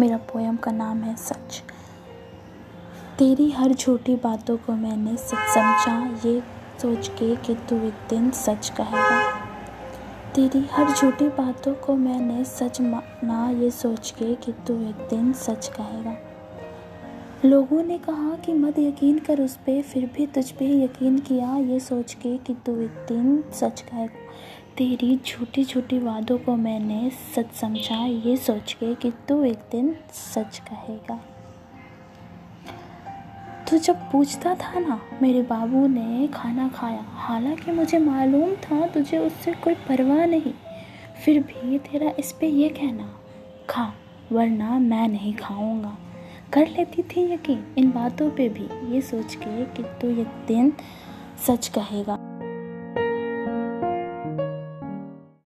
मेरा पोयम का नाम है सच। तेरी हर झूठी बातों को मैंने सच समझा, ये सोच के कि तू एक दिन सच कहेगा। तेरी हर झूठी बातों को मैंने सच माना, ये सोच के कि तू एक दिन सच कहेगा। लोगों ने कहा कि मत यकीन कर उस पर फिर भी तुझ पे यकीन किया, ये सोच के कि तू एक दिन सच कहेगा। तेरी झूठी झूठी वादों को मैंने सच समझा, ये सोच के कि तू एक दिन सच कहेगा। तो जब पूछता था ना, मेरे बाबू ने खाना खाया। हालाँकि मुझे मालूम था तुझे उससे कोई परवाह नहीं। फिर भी तेरा इस पे ये कहना, खा, वरना मैं नहीं खाऊँगा। कर लेती थी यकीन इन बातों पे भी, ये सोच के कि तू एक दिन सच कहेगा।